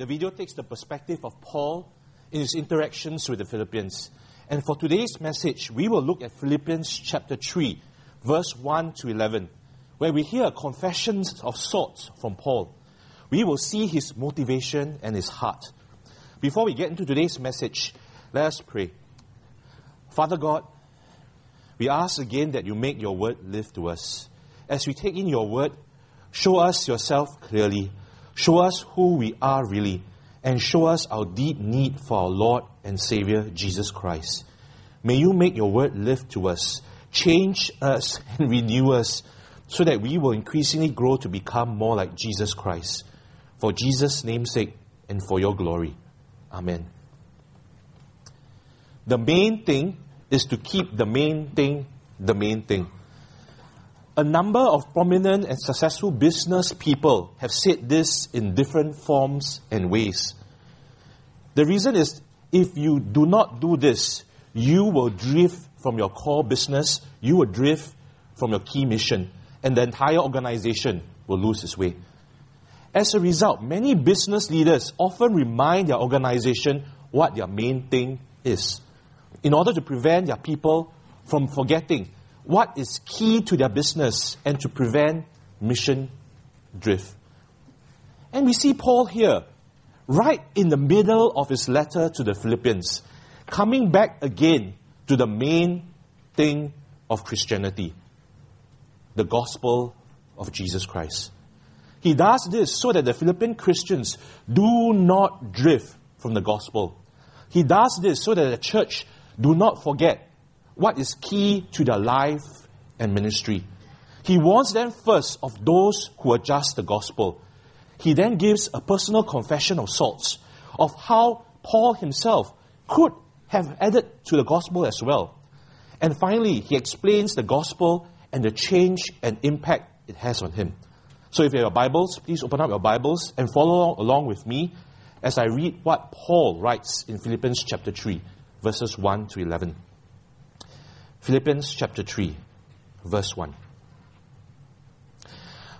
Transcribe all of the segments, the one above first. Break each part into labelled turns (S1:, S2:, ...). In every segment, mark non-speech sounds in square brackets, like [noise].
S1: the video takes the perspective of Paul in his interactions with the Philippians. And for today's message, we will look at Philippians chapter 3, verse 1 to 11, where we hear a confession of sorts from Paul. We will see his motivation and his heart. Before we get into today's message, let us pray. Father God, we ask again that you make your word live to us. As we take in your word, show us yourself clearly. Show us who we are really. And show us our deep need for our Lord and Savior, Jesus Christ. May you make your word live to us, change us, [laughs] and renew us so that we will increasingly grow to become more like Jesus Christ. For Jesus' name's sake and for your glory. Amen. The main thing is to keep the main thing the main thing. A number of prominent and successful business people have said this in different forms and ways. The reason is if you do not do this, you will drift from your core business, you will drift from your key mission, and the entire organization will lose its way. As a result, many business leaders often remind their organization what their main thing is in order to prevent their people from forgetting what is key to their business and to prevent mission drift. And we see Paul here, right in the middle of his letter to the Philippians, coming back again to the main thing of Christianity the gospel of Jesus Christ. He does this so that the Philippine Christians do not drift from the gospel. He does this so that the church do not forget what is key to their life and ministry. He warns them first of those who adjust the gospel. He then gives a personal confession of sorts of how Paul himself could have added to the gospel as well. And finally, he explains the gospel and the change and impact it has on him. So if you have your Bibles, please open up your Bibles and follow along with me as I read what Paul writes in Philippians chapter 3 verses 1 to 11. Philippians chapter 3, verse 1.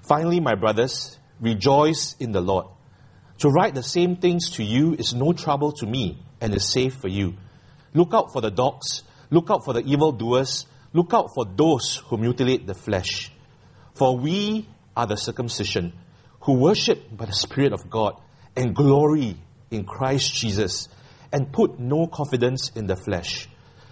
S1: Finally, my brothers, rejoice in the Lord. To write the same things to you is no trouble to me and is safe for you. Look out for the dogs, look out for the evildoers, look out for those who mutilate the flesh. For we are the circumcision, who worship by the Spirit of God and glory in Christ Jesus and put no confidence in the flesh.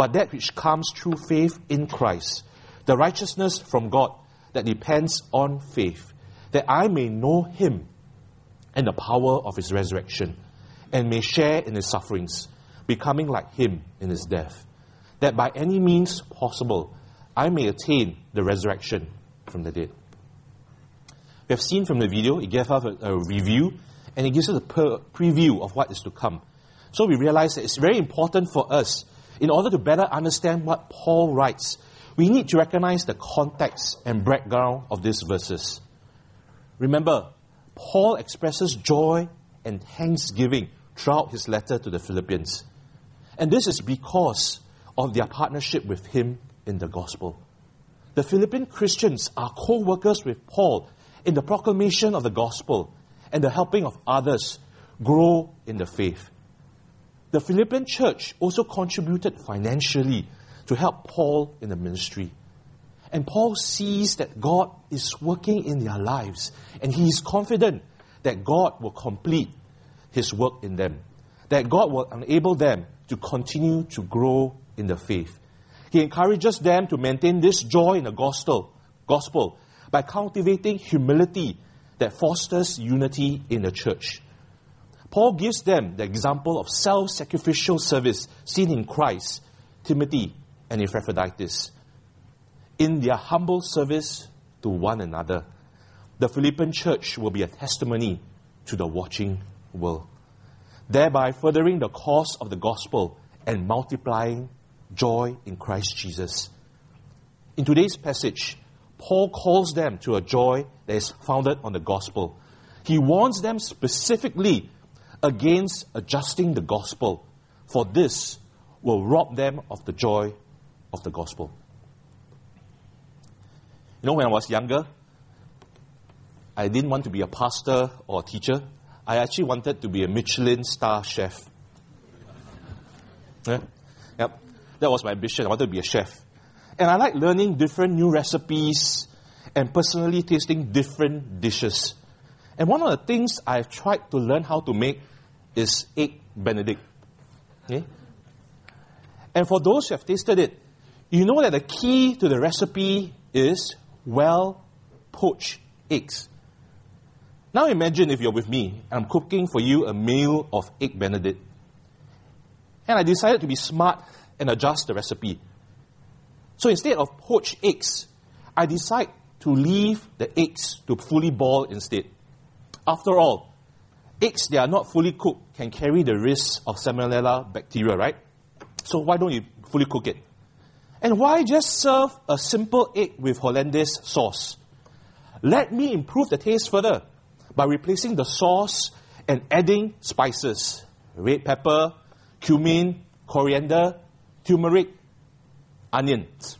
S1: but that which comes through faith in Christ, the righteousness from God that depends on faith, that I may know Him and the power of His resurrection, and may share in His sufferings, becoming like Him in His death, that by any means possible I may attain the resurrection from the dead. We have seen from the video, it gave us a, a review, and it gives us a per- preview of what is to come. So we realize that it's very important for us, in order to better understand what Paul writes, we need to recognize the context and background of these verses. Remember, Paul expresses joy and thanksgiving throughout his letter to the Philippians. And this is because of their partnership with him in the gospel. The Philippian Christians are co workers with Paul in the proclamation of the gospel and the helping of others grow in the faith. The Philippian church also contributed financially to help Paul in the ministry. And Paul sees that God is working in their lives, and he is confident that God will complete his work in them. that God will enable them to continue to grow in the faith. He encourages them to maintain this joy in the gospel, gospel by cultivating humility that fosters unity in the church. Paul gives them the example of self sacrificial service seen in Christ, Timothy, and Epaphroditus. In their humble service to one another, the Philippian church will be a testimony to the watching world, thereby furthering the cause of the gospel and multiplying joy in Christ Jesus. In today's passage, Paul calls them to a joy that is founded on the gospel. He warns them specifically against adjusting the gospel, for this will rob them of the joy of the gospel. You know, when I was younger, I didn't want to be a pastor or a teacher. I actually wanted to be a Michelin star chef. [laughs] Yeah? Yep. That was my ambition. I wanted to be a chef. And I like learning different new recipes and personally tasting different dishes. And one of the things I've tried to learn how to make is egg benedict. Okay? And for those who have tasted it, you know that the key to the recipe is well poached eggs. Now imagine if you're with me, and I'm cooking for you a meal of egg benedict. And I decided to be smart and adjust the recipe. So instead of poached eggs, I decide to leave the eggs to fully boil instead. After all, eggs that are not fully cooked can carry the risk of salmonella bacteria, right? So why don't you fully cook it? And why just serve a simple egg with hollandaise sauce? Let me improve the taste further by replacing the sauce and adding spices, red pepper, cumin, coriander, turmeric, onions.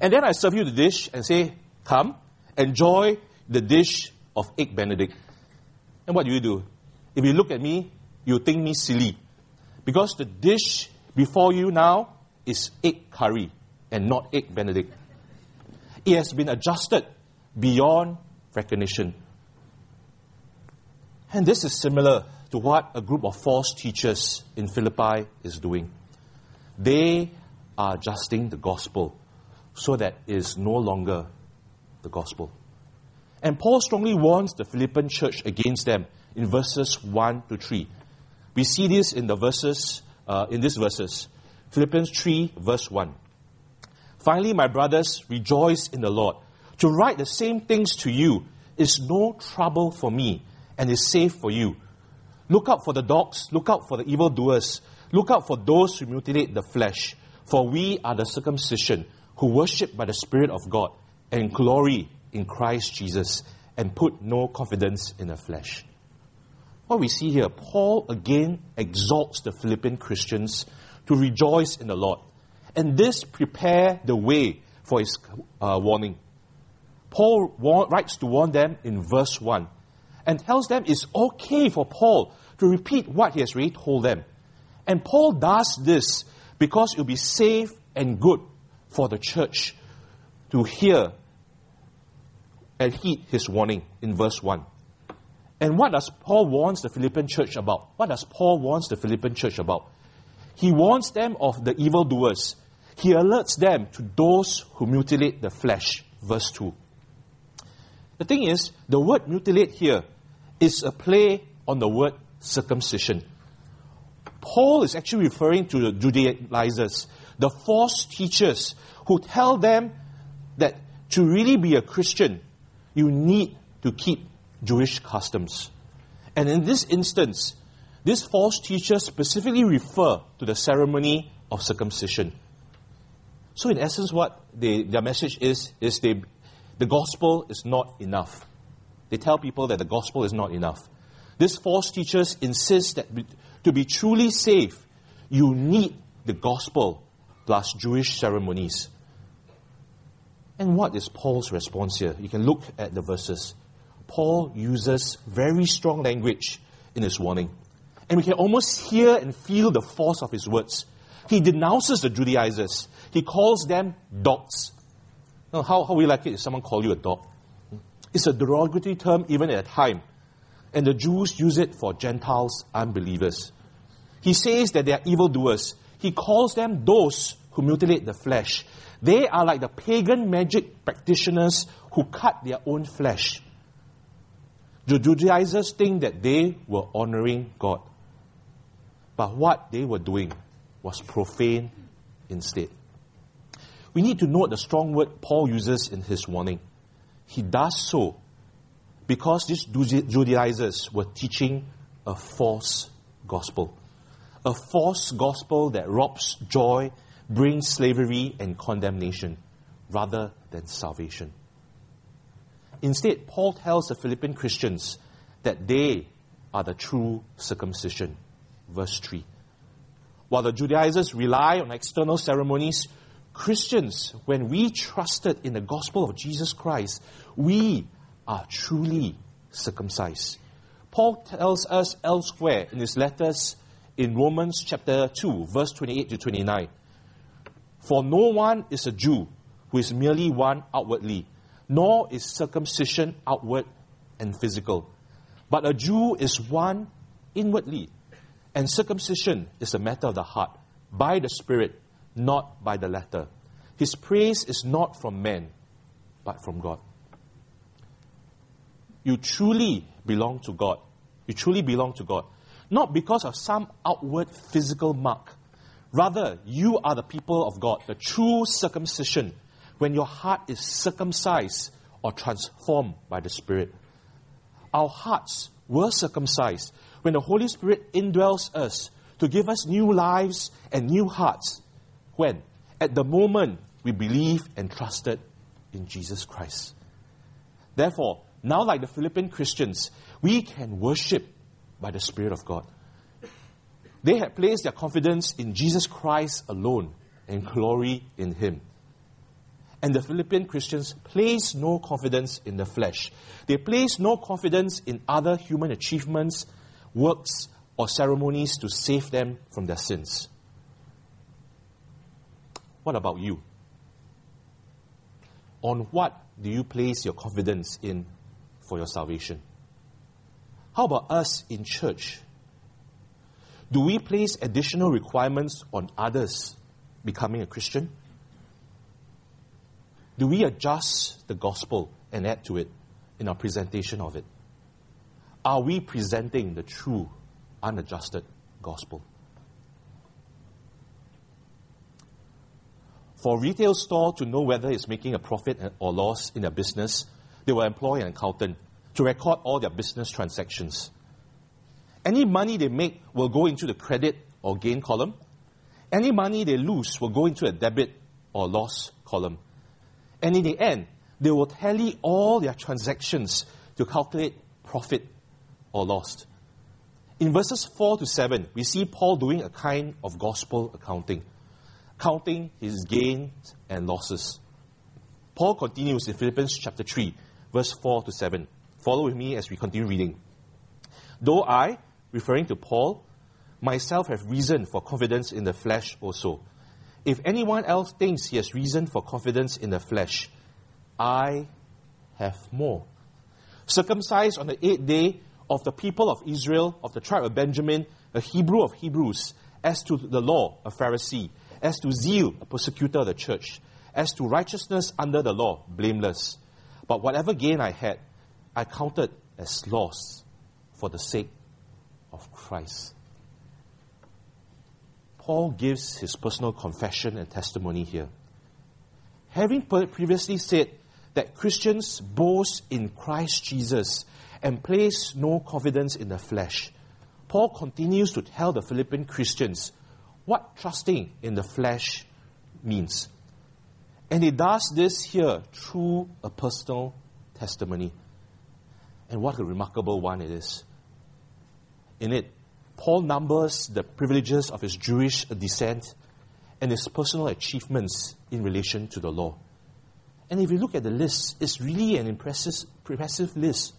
S1: And then I serve you the dish and say, Come, enjoy the dish of egg benedict. And what do you do? If you look at me, you think me silly. Because the dish before you now is egg curry and not egg benedict. It has been adjusted beyond recognition. And this is similar to what a group of false teachers in Philippi is doing. They are adjusting the gospel so that it is no longer the gospel. And Paul strongly warns the Philippian church against them in verses 1 to 3. We see this in the verses, uh, in these verses. Philippians 3, verse 1. Finally, my brothers, rejoice in the Lord. To write the same things to you is no trouble for me and is safe for you. Look out for the dogs, look out for the evildoers, look out for those who mutilate the flesh, for we are the circumcision who worship by the Spirit of God and glory in Christ Jesus and put no confidence in the flesh. What we see here, Paul again exalts the Philippian Christians to rejoice in the Lord. And this prepare the way for his uh, warning. Paul writes to warn them in verse 1 and tells them it's okay for Paul to repeat what he has already told them. And Paul does this because it will be safe and good for the church to hear and heed his warning in verse 1. And what does Paul warns the Philippian church about? What does Paul warns the Philippian church about? He warns them of the evildoers. He alerts them to those who mutilate the flesh. Verse 2. The thing is, the word mutilate here is a play on the word circumcision. Paul is actually referring to the Judaizers, the false teachers who tell them that to really be a Christian, you need to keep Jewish customs. And in this instance, these false teachers specifically refer to the ceremony of circumcision. So, in essence, what they, their message is, is they, the gospel is not enough. They tell people that the gospel is not enough. These false teachers insist that to be truly saved, you need the gospel plus Jewish ceremonies. And what is Paul's response here? You can look at the verses. Paul uses very strong language in his warning. And we can almost hear and feel the force of his words. He denounces the Judaizers. He calls them dogs. Now, how, how we like it if someone call you a dog? It's a derogatory term even at a time. and the Jews use it for Gentiles, unbelievers. He says that they are evildoers. He calls them those who mutilate the flesh. They are like the pagan magic practitioners who cut their own flesh. The Judaizers think that they were honoring God. But what they were doing was profane instead. We need to note the strong word Paul uses in his warning. He does so because these Judaizers were teaching a false gospel. A false gospel that robs joy, brings slavery and condemnation rather than salvation. Instead, Paul tells the Philippian Christians that they are the true circumcision. Verse 3. While the Judaizers rely on external ceremonies, Christians, when we trusted in the gospel of Jesus Christ, we are truly circumcised. Paul tells us elsewhere in his letters in Romans chapter 2, verse 28 to 29. For no one is a Jew who is merely one outwardly, nor is circumcision outward and physical. But a Jew is one inwardly, and circumcision is a matter of the heart, by the Spirit, not by the letter. His praise is not from men, but from God you truly belong to God. You truly belong to God. Not because of some outward physical mark. Rather, you are the people of God, the true circumcision, when your heart is circumcised or transformed by the Spirit. Our hearts were circumcised when the Holy Spirit indwells us to give us new lives and new hearts. When? At the moment we believe and trusted in Jesus Christ. Therefore, now, like the Philippian Christians, we can worship by the Spirit of God. They had placed their confidence in Jesus Christ alone and glory in Him. And the Philippian Christians place no confidence in the flesh. They place no confidence in other human achievements, works, or ceremonies to save them from their sins. What about you? On what do you place your confidence in for your salvation. How about us in church? Do we place additional requirements on others becoming a Christian? Do we adjust the gospel and add to it in our presentation of it? Are we presenting the true, unadjusted gospel? For a retail store to know whether it's making a profit or loss in their business, they will employ an accountant to record all their business transactions. Any money they make will go into the credit or gain column. Any money they lose will go into a debit or loss column. And in the end, they will tally all their transactions to calculate profit or loss. In verses 4 to 7, we see Paul doing a kind of gospel accounting, counting his gains and losses. Paul continues in Philippians chapter 3 verse 4 to 7. Follow with me as we continue reading. Though I, referring to Paul, myself have reason for confidence in the flesh also. If anyone else thinks he has reason for confidence in the flesh, I have more. Circumcised on the eighth day of the people of Israel, of the tribe of Benjamin, a Hebrew of Hebrews, as to the law, a Pharisee, as to zeal, a persecutor of the church, as to righteousness under the law, blameless. But whatever gain I had, I counted as loss for the sake of Christ. Paul gives his personal confession and testimony here. Having previously said that Christians boast in Christ Jesus and place no confidence in the flesh, Paul continues to tell the Philippian Christians what trusting in the flesh means. And he does this here through a personal testimony. And what a remarkable one it is. In it, Paul numbers the privileges of his Jewish descent and his personal achievements in relation to the law. And if you look at the list, it's really an impressive, impressive list.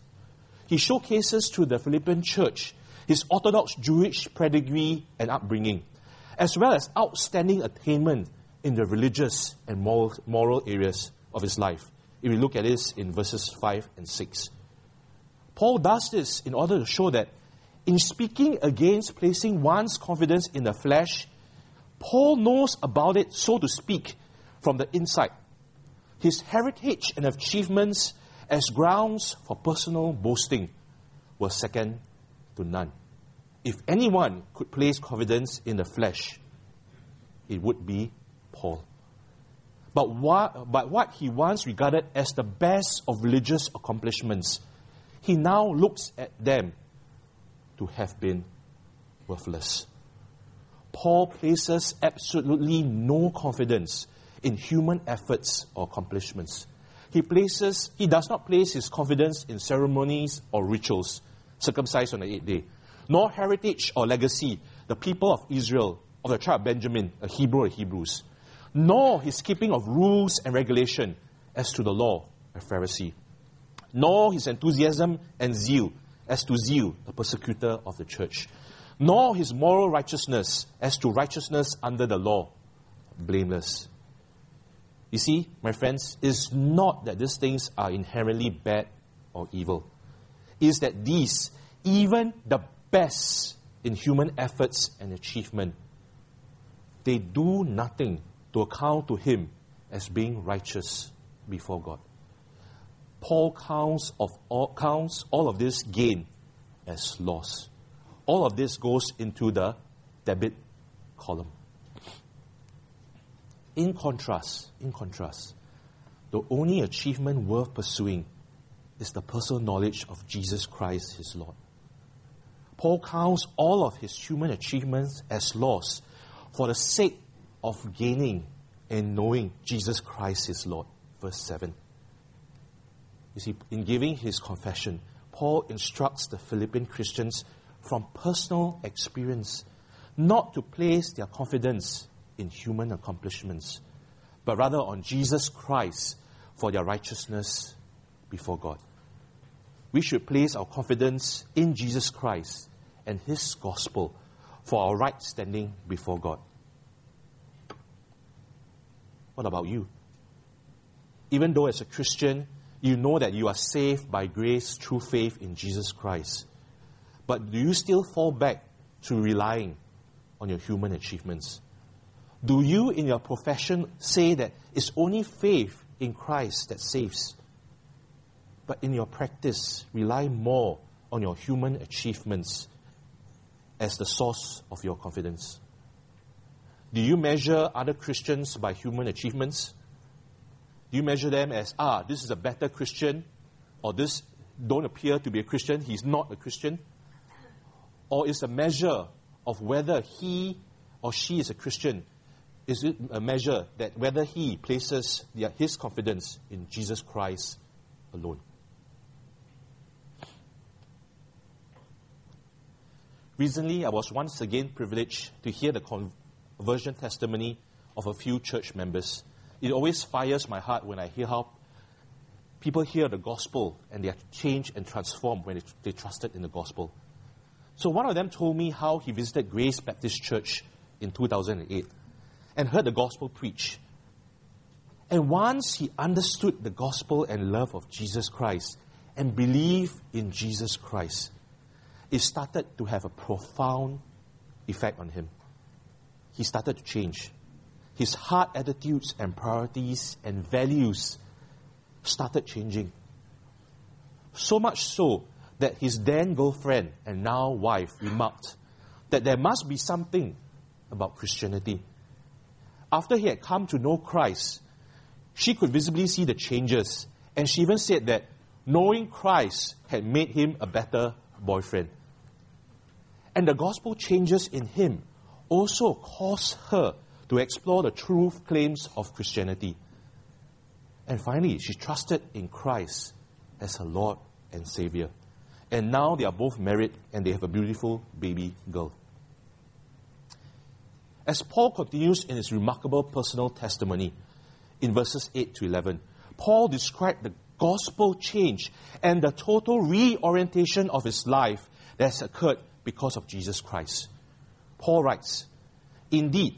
S1: He showcases to the Philippian church his Orthodox Jewish pedigree and upbringing, as well as outstanding attainment in the religious and moral, moral areas of his life. If we look at this in verses 5 and 6. Paul does this in order to show that in speaking against placing one's confidence in the flesh, Paul knows about it, so to speak, from the inside. His heritage and achievements as grounds for personal boasting were second to none. If anyone could place confidence in the flesh, it would be Paul. But what, but what he once regarded as the best of religious accomplishments, he now looks at them to have been worthless. Paul places absolutely no confidence in human efforts or accomplishments. He places, he does not place his confidence in ceremonies or rituals, circumcised on the eighth day, nor heritage or legacy, the people of Israel, of the tribe of Benjamin, a Hebrew Hebrews, nor his keeping of rules and regulation as to the law, a Pharisee, nor his enthusiasm and zeal as to zeal, a persecutor of the church, nor his moral righteousness as to righteousness under the law, blameless. You see, my friends, it's not that these things are inherently bad or evil. It is that these, even the best in human efforts and achievement, they do nothing to account to him as being righteous before God. Paul counts, of all, counts all of this gain as loss. All of this goes into the debit column. In contrast, in contrast, the only achievement worth pursuing is the personal knowledge of Jesus Christ, his Lord. Paul counts all of his human achievements as loss for the sake of gaining and knowing Jesus Christ, his Lord. Verse 7. You see, in giving his confession, Paul instructs the Philippian Christians from personal experience not to place their confidence in human accomplishments, but rather on Jesus Christ for their righteousness before God. We should place our confidence in Jesus Christ and His gospel for our right standing before God. What about you? Even though as a Christian, you know that you are saved by grace through faith in Jesus Christ, but do you still fall back to relying on your human achievements? Do you, in your profession, say that it's only faith in Christ that saves? But in your practice, rely more on your human achievements as the source of your confidence? Do you measure other Christians by human achievements? You measure them as, ah, this is a better Christian, or this don't appear to be a Christian, he's not a Christian? Or is a measure of whether he or she is a Christian is it a measure that whether he places his confidence in Jesus Christ alone? Recently, I was once again privileged to hear the conversion testimony of a few church members. It always fires my heart when I hear how people hear the gospel and they are changed and transformed when they, they trusted in the gospel. So, one of them told me how he visited Grace Baptist Church in 2008 and heard the gospel preached. And once he understood the gospel and love of Jesus Christ and believed in Jesus Christ, it started to have a profound effect on him. He started to change. His heart attitudes and priorities and values started changing. So much so that his then girlfriend and now wife remarked that there must be something about Christianity after he had come to know Christ, she could visibly see the changes. And she even said that knowing Christ had made him a better boyfriend. And the gospel changes in him also caused her to explore the truth claims of Christianity. And finally, she trusted in Christ as her Lord and Savior. And now they are both married and they have a beautiful baby girl. As Paul continues in his remarkable personal testimony in verses 8 to 11, Paul described the gospel change and the total reorientation of his life that has occurred because of Jesus Christ. Paul writes, Indeed,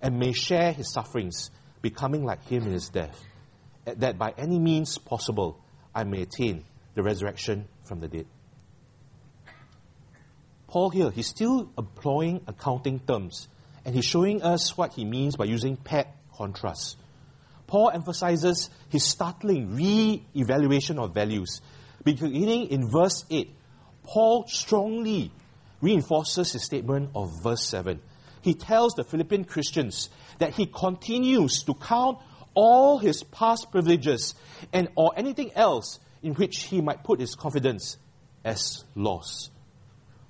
S1: and may share his sufferings, becoming like him in his death, eh, that by any means possible I may attain the resurrection from the dead. Paul here, he's still employing accounting terms, and he's showing us what he means by using paired contrast. Paul emphasizes his startling re evaluation of values. Beginning in verse 8, Paul strongly reinforces his statement of verse 7. He tells the Philippine Christians that he continues to count all his past privileges and or anything else in which he might put his confidence as loss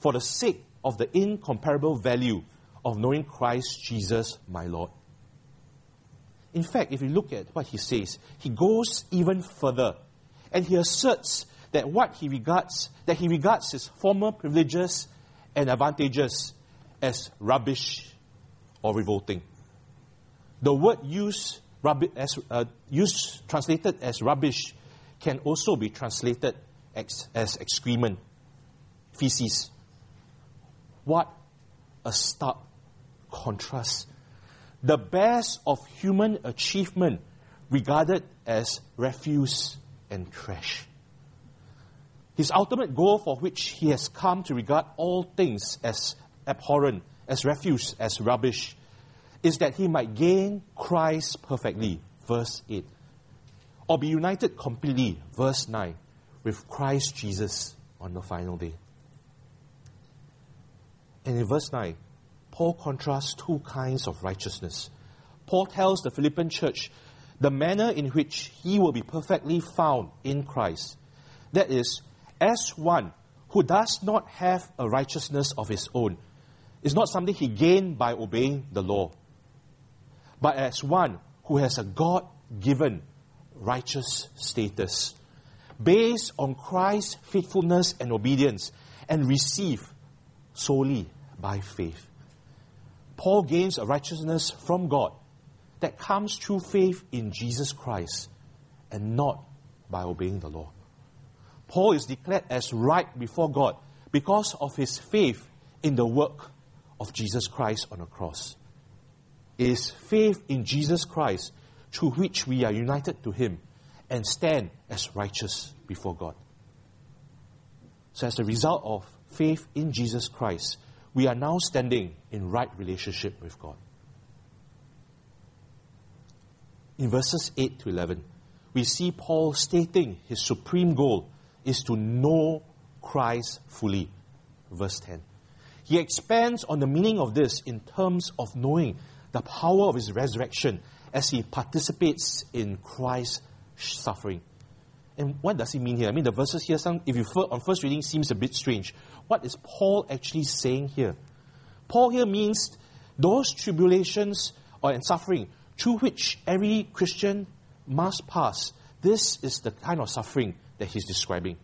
S1: for the sake of the incomparable value of knowing Christ Jesus, my Lord. In fact, if you look at what he says, he goes even further and he asserts that what he regards, that he regards his former privileges and advantages as rubbish or revolting. The word used, as, uh, used translated as rubbish can also be translated as, as excrement, feces. What a stark contrast. The best of human achievement regarded as refuse and trash. His ultimate goal for which he has come to regard all things as abhorrent, as refuse, as rubbish, is that he might gain Christ perfectly, verse 8, or be united completely, verse 9, with Christ Jesus on the final day. And in verse 9, Paul contrasts two kinds of righteousness. Paul tells the Philippian church the manner in which he will be perfectly found in Christ. That is, as one who does not have a righteousness of his own. It's not something he gained by obeying the law, but as one who has a God given righteous status based on Christ's faithfulness and obedience and received solely by faith. Paul gains a righteousness from God that comes through faith in Jesus Christ and not by obeying the law. Paul is declared as right before God because of his faith in the work of Jesus Christ on the cross. It is faith in Jesus Christ through which we are united to him and stand as righteous before God. So, as a result of faith in Jesus Christ, we are now standing in right relationship with God. In verses 8 to 11, we see Paul stating his supreme goal is to know Christ fully. Verse 10. He expands on the meaning of this in terms of knowing the power of his resurrection as he participates in Christ's suffering. And what does he mean here? I mean, the verses here, if you on first reading, seems a bit strange. What is Paul actually saying here? Paul here means those tribulations or and suffering through which every Christian must pass. This is the kind of suffering that he's describing.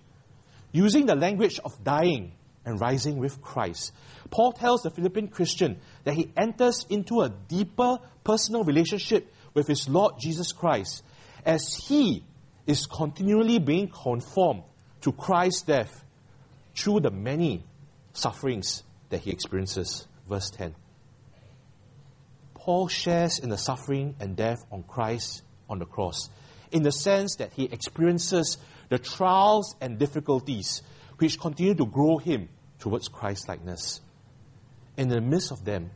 S1: Using the language of dying and rising with Christ, Paul tells the Philippian Christian that he enters into a deeper personal relationship with his Lord Jesus Christ as he is continually being conformed to Christ's death through the many sufferings that he experiences. Verse 10. Paul shares in the suffering and death on Christ on the cross in the sense that he experiences the trials and difficulties which continue to grow him towards Christ likeness. In the midst of them,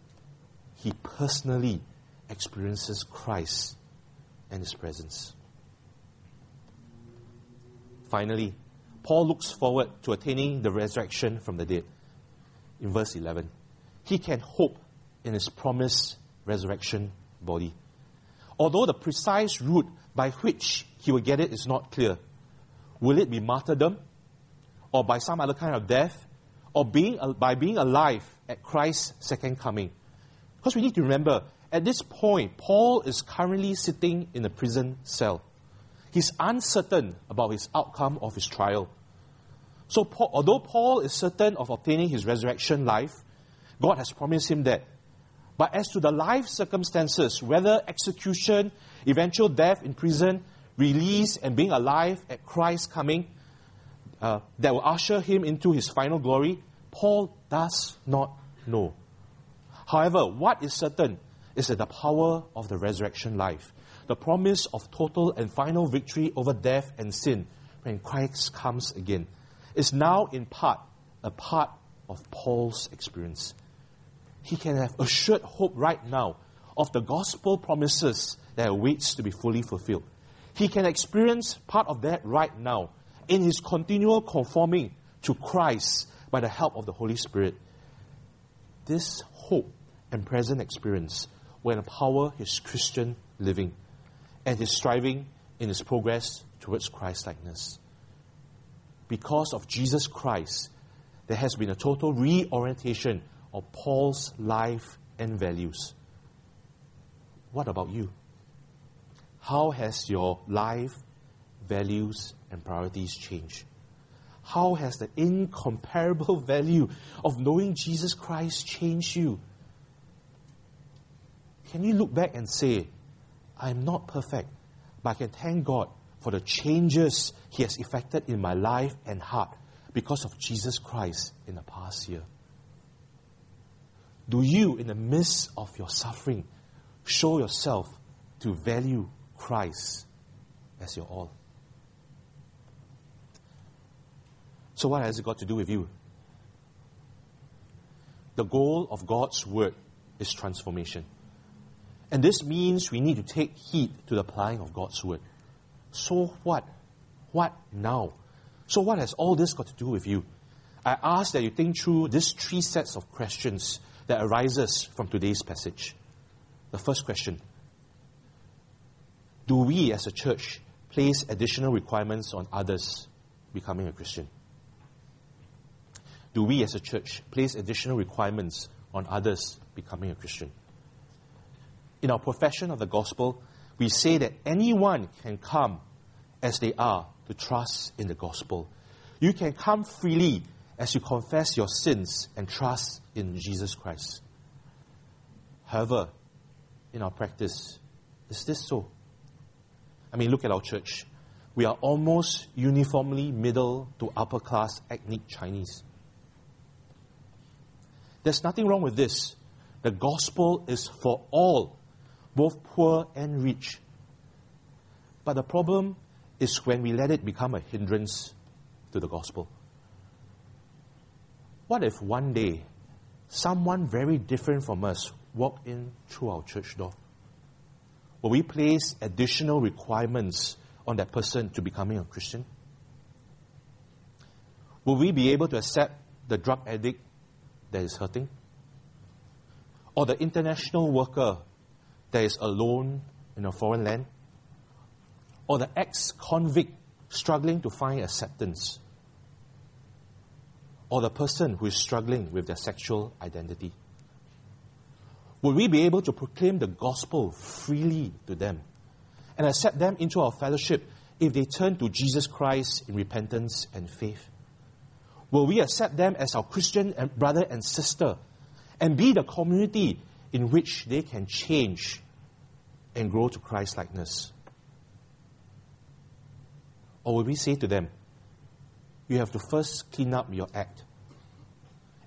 S1: he personally experiences Christ and his presence. Finally, Paul looks forward to attaining the resurrection from the dead. In verse 11, he can hope in his promised resurrection body. Although the precise route by which he will get it is not clear, will it be martyrdom or by some other kind of death or being, by being alive at Christ's second coming? Because we need to remember, at this point, Paul is currently sitting in a prison cell. He's uncertain about his outcome of his trial. So, Paul, although Paul is certain of obtaining his resurrection life, God has promised him that. But as to the life circumstances, whether execution, eventual death in prison, release, and being alive at Christ's coming, uh, that will usher him into his final glory, Paul does not know. However, what is certain is that the power of the resurrection life, the promise of total and final victory over death and sin when Christ comes again, is now in part a part of Paul's experience. He can have assured hope right now of the gospel promises that awaits to be fully fulfilled. He can experience part of that right now in his continual conforming to Christ by the help of the Holy Spirit. This hope and present experience will empower his Christian living and his striving in his progress towards Christ likeness. Because of Jesus Christ, there has been a total reorientation of Paul's life and values. What about you? How has your life, values, and priorities change? How has the incomparable [laughs] value of knowing Jesus Christ changed you? Can you look back and say, I'm not perfect, but I can thank God for the changes He has effected in my life and heart because of Jesus Christ in the past year? Do you, in the midst of your suffering, show yourself to value Christ as your all? So, what has it got to do with you? The goal of God's Word is transformation. And this means we need to take heed to the applying of God's Word. So what? What now? So, what has all this got to do with you? I ask that you think through these three sets of questions that arises from today's passage. The first question Do we as a church place additional requirements on others becoming a Christian? Do we as a church place additional requirements on others becoming a Christian? In our profession of the gospel, we say that anyone can come as they are to trust in the gospel. You can come freely as you confess your sins and trust in Jesus Christ. However, in our practice, is this so? I mean, look at our church. We are almost uniformly middle to upper class ethnic Chinese. There's nothing wrong with this. The gospel is for all, both poor and rich. But the problem is when we let it become a hindrance to the gospel. What if one day someone very different from us walked in through our church door? Will we place additional requirements on that person to becoming a Christian? Will we be able to accept the drug addict that is hurting? Or the international worker that is alone in a foreign land? Or the ex convict struggling to find acceptance? Or the person who is struggling with their sexual identity? Will we be able to proclaim the gospel freely to them and accept them into our fellowship if they turn to Jesus Christ in repentance and faith? Will we accept them as our Christian brother and sister and be the community in which they can change and grow to Christ likeness? Or will we say to them, you have to first clean up your act,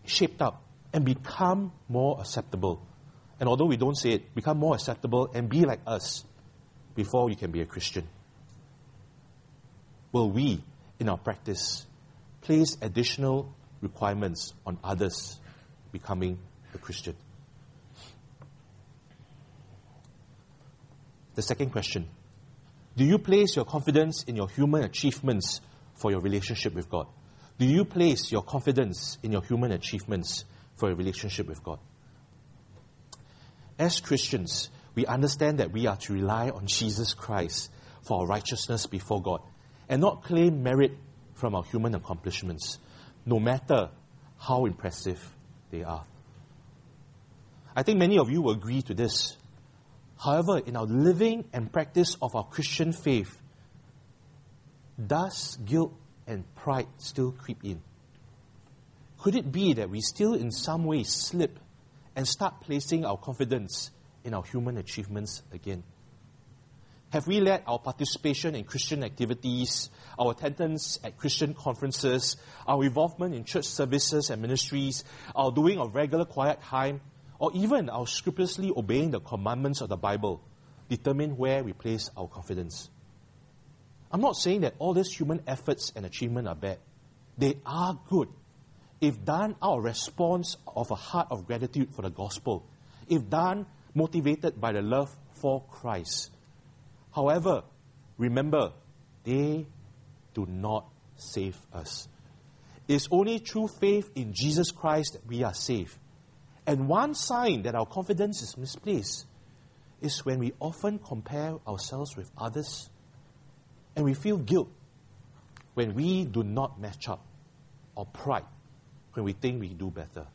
S1: shaped up, and become more acceptable. And although we don't say it, become more acceptable and be like us before you can be a Christian. Will we, in our practice, place additional requirements on others becoming a Christian? The second question Do you place your confidence in your human achievements for your relationship with God? Do you place your confidence in your human achievements for your relationship with God? As Christians, we understand that we are to rely on Jesus Christ for our righteousness before God and not claim merit from our human accomplishments, no matter how impressive they are. I think many of you will agree to this. However, in our living and practice of our Christian faith, does guilt and pride still creep in? Could it be that we still, in some way, slip and start placing our confidence in our human achievements again? Have we let our participation in Christian activities, our attendance at Christian conferences, our involvement in church services and ministries, our doing of regular quiet time, or even our scrupulously obeying the commandments of the Bible determine where we place our confidence? I'm not saying that all these human efforts and achievements are bad. They are good if done out of response of a heart of gratitude for the gospel, if done motivated by the love for Christ. However, remember, they do not save us. It's only through faith in Jesus Christ that we are saved. And one sign that our confidence is misplaced is when we often compare ourselves with others and we feel guilt when we do not match up, or pride when we think we do better.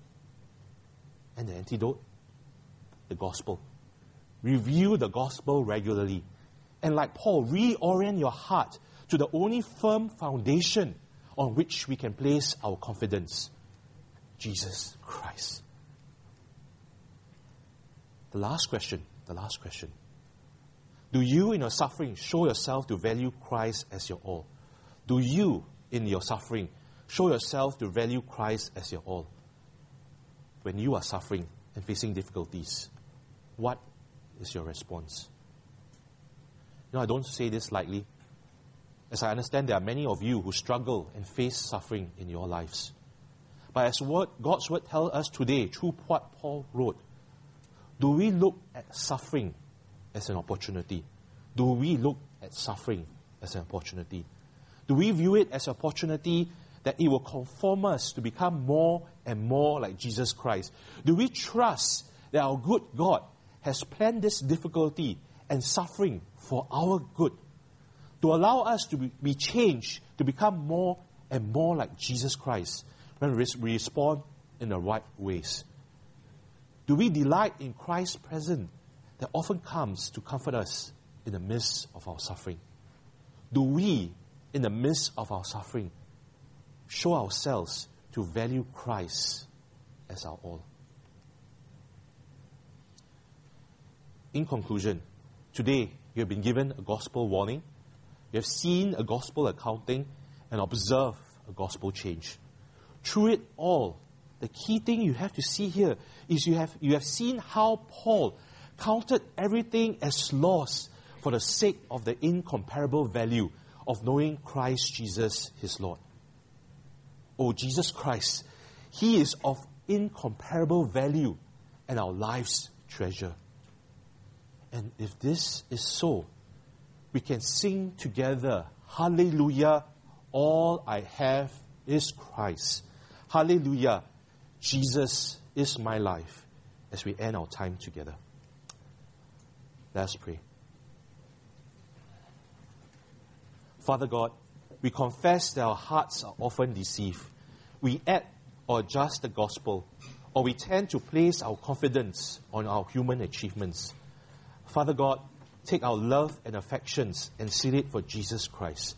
S1: And the antidote? The gospel. Review the gospel regularly. And like Paul, reorient your heart to the only firm foundation on which we can place our confidence Jesus Christ. The last question, the last question. Do you, in your suffering, show yourself to value Christ as your all? Do you, in your suffering, show yourself to value Christ as your all? When you are suffering and facing difficulties, what is your response? I don't say this lightly. As I understand, there are many of you who struggle and face suffering in your lives. But as God's word tells us today, through what Paul wrote, do we look at suffering as an opportunity? Do we look at suffering as an opportunity? Do we view it as an opportunity that it will conform us to become more and more like Jesus Christ? Do we trust that our good God has planned this difficulty and suffering for our good to allow us to be changed to become more and more like Jesus Christ when we respond in the right ways? Do we delight in Christ's presence that often comes to comfort us in the midst of our suffering? Do we, in the midst of our suffering, show ourselves to value Christ as our all? In conclusion, today you have been given a gospel warning, you have seen a gospel accounting, and observed a gospel change. Through it all, the key thing you have to see here is you have, you have seen how Paul counted everything as loss for the sake of the incomparable value of knowing Christ Jesus, his Lord. Oh, Jesus Christ, He is of incomparable value and our life's treasure. If this is so, we can sing together, Hallelujah, all I have is Christ. Hallelujah, Jesus is my life as we end our time together. Let's pray. Father God, we confess that our hearts are often deceived. We add or adjust the gospel, or we tend to place our confidence on our human achievements. Father God, take our love and affections and seal it for Jesus Christ.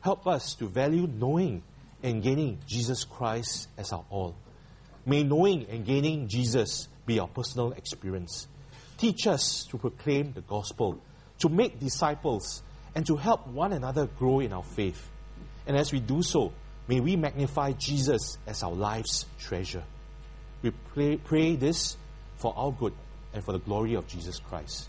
S1: Help us to value knowing and gaining Jesus Christ as our all. May knowing and gaining Jesus be our personal experience. Teach us to proclaim the gospel, to make disciples, and to help one another grow in our faith. And as we do so, may we magnify Jesus as our life's treasure. We pray, pray this for our good and for the glory of Jesus Christ.